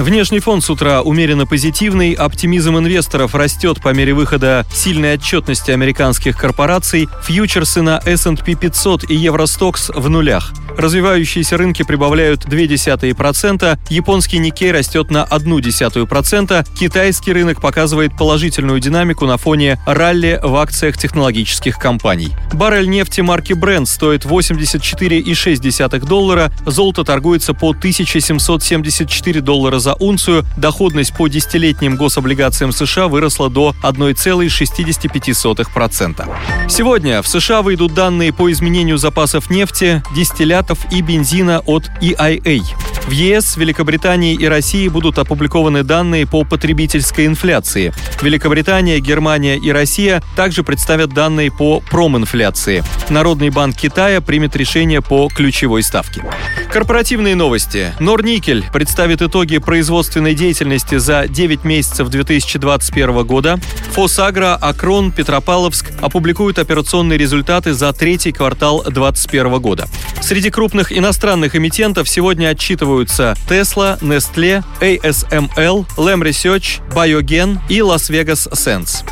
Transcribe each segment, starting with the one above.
Внешний фон с утра умеренно позитивный, оптимизм инвесторов растет по мере выхода сильной отчетности американских корпораций, фьючерсы на S&P 500 и Евростокс в нулях. Развивающиеся рынки прибавляют 0,2%, японский Никей растет на 0,1%, китайский рынок показывает положительную динамику на фоне ралли в акциях технологических компаний. Баррель нефти марки Brent стоит 84,6 доллара, золото торгуется по 1774 доллара за унцию, доходность по десятилетним гособлигациям США выросла до 1,65%. Сегодня в США выйдут данные по изменению запасов нефти, дистиллятов и бензина от EIA. В ЕС, Великобритании и России будут опубликованы данные по потребительской инфляции. Великобритания, Германия и Россия также представят данные по проминфляции. Народный банк Китая примет решение по ключевой ставке. Корпоративные новости. Норникель представит итоги производственной деятельности за 9 месяцев 2021 года. Фосагро, Акрон, Петропавловск опубликуют операционные результаты за третий квартал 2021 года. Среди крупных иностранных эмитентов сегодня отчитываются Tesla, Nestle, ASML, Lam Research, Biogen и Las Vegas Sense.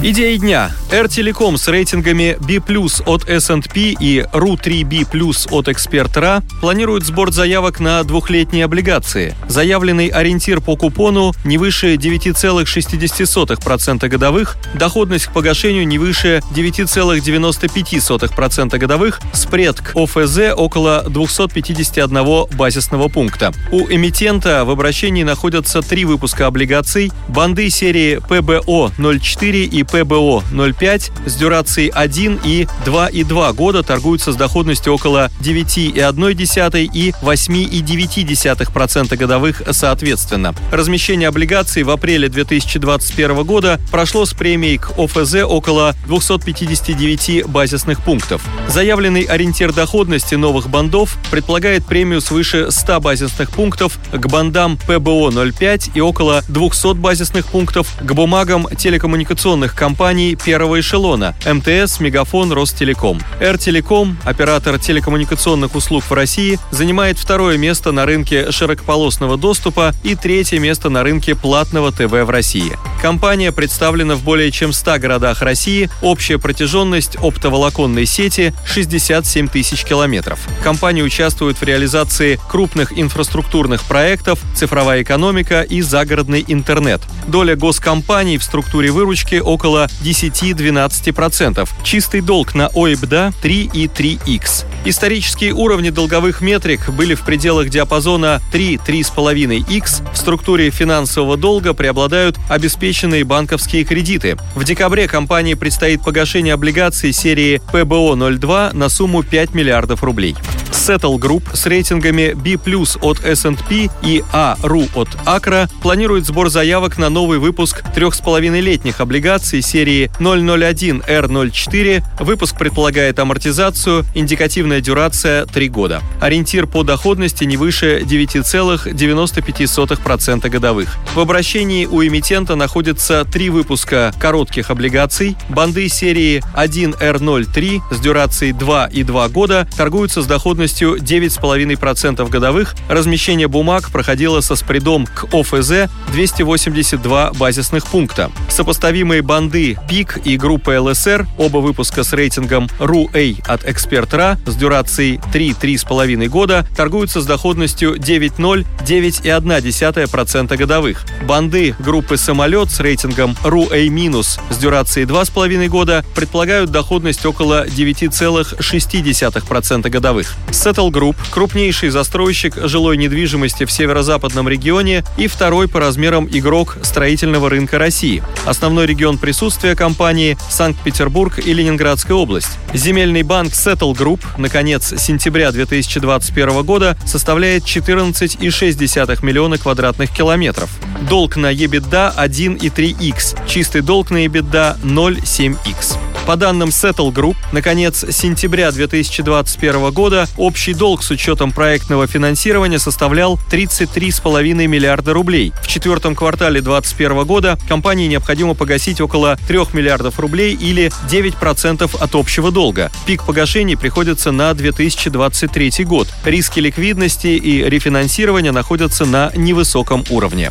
Идеи дня. Telecom с рейтингами B+, от S&P и RU3B+, от Эксперт.ра планирует сбор заявок на двухлетние облигации. Заявленный ориентир по купону не выше 9,60% годовых, доходность к погашению не выше 9,95% годовых, спред к ОФЗ около 251 базисного пункта. У эмитента в обращении находятся три выпуска облигаций, банды серии ПБО-04 и ПБО-05 с дюрацией 1 и 2,2 года торгуются с доходностью около 9,1 и 8,9% годовых соответственно. Размещение облигаций в апреле 2021 года прошло с премией к ОФЗ около 259 базисных пунктов. Заявленный ориентир доходности новых бандов предполагает премию свыше 100 базисных пунктов к бандам ПБО-05 и около 200 базисных пунктов к бумагам телекоммуникационных компаний первого эшелона – МТС, Мегафон, Ростелеком. Р-Телеком, оператор телекоммуникационных услуг в России, занимает второе место на рынке широкополосного доступа и третье место на рынке платного ТВ в России. Компания представлена в более чем 100 городах России, общая протяженность оптоволоконной сети – 67 тысяч километров. Компания участвует в реализации крупных инфраструктурных проектов, цифровая экономика и загородный интернет. Доля госкомпаний в структуре выручки около около 10-12%. Чистый долг на ОИБДА 3,3х. Исторические уровни долговых метрик были в пределах диапазона 3-3,5х. В структуре финансового долга преобладают обеспеченные банковские кредиты. В декабре компании предстоит погашение облигаций серии ПБО-02 на сумму 5 миллиардов рублей. Settle Group с рейтингами B+, от S&P и A.RU от Акра планирует сбор заявок на новый выпуск 3,5-летних облигаций серии 001R04. Выпуск предполагает амортизацию, индикативная дюрация 3 года. Ориентир по доходности не выше 9,95% годовых. В обращении у эмитента находятся три выпуска коротких облигаций. Банды серии 1R03 с дюрацией 2 и 2 года торгуются с доходностью доходностью 9,5% годовых, размещение бумаг проходило со спредом к ОФЗ 282 базисных пункта. Сопоставимые банды ПИК и группа ЛСР, оба выпуска с рейтингом RU-A от Эксперт.ра с дюрацией 3-3,5 года, торгуются с доходностью 9,0-9,1% годовых. Банды группы «Самолет» с рейтингом RU-A- с дюрацией 2,5 года предполагают доходность около 9,6% годовых. Settle Group – крупнейший застройщик жилой недвижимости в северо-западном регионе и второй по размерам игрок строительного рынка России. Основной регион присутствия компании – Санкт-Петербург и Ленинградская область. Земельный банк Settle Group на конец сентября 2021 года составляет 14,6 миллиона квадратных километров. Долг на EBITDA 1,3x, чистый долг на EBITDA 0,7x. По данным Settle Group, на конец сентября 2021 года общий долг с учетом проектного финансирования составлял 33,5 миллиарда рублей. В четвертом квартале 2021 года компании необходимо погасить около 3 миллиардов рублей или 9% от общего долга. Пик погашений приходится на 2023 год. Риски ликвидности и рефинансирования находятся на невысоком уровне.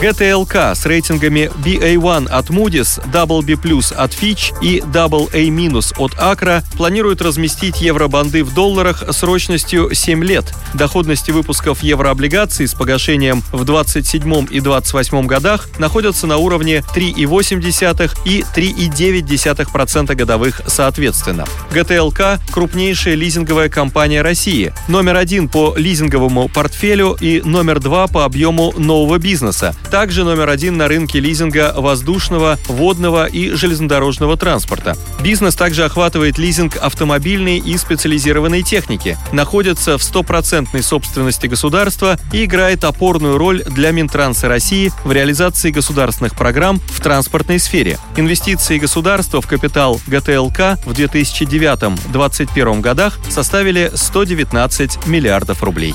GTLK с рейтингами BA1 от Moody's, BB+, от Fitch и AA- от Acra планируют разместить евробанды в долларах срочностью 7 лет. Доходности выпусков еврооблигаций с погашением в 27 и 28 годах находятся на уровне 3,8 и 3,9% годовых соответственно. GTLK – крупнейшая лизинговая компания России, номер один по лизинговому портфелю и номер два по объему нового бизнеса, также номер один на рынке лизинга воздушного, водного и железнодорожного транспорта. Бизнес также охватывает лизинг автомобильной и специализированной техники, находится в стопроцентной собственности государства и играет опорную роль для Минтранса России в реализации государственных программ в транспортной сфере. Инвестиции государства в капитал ГТЛК в 2009-2021 годах составили 119 миллиардов рублей.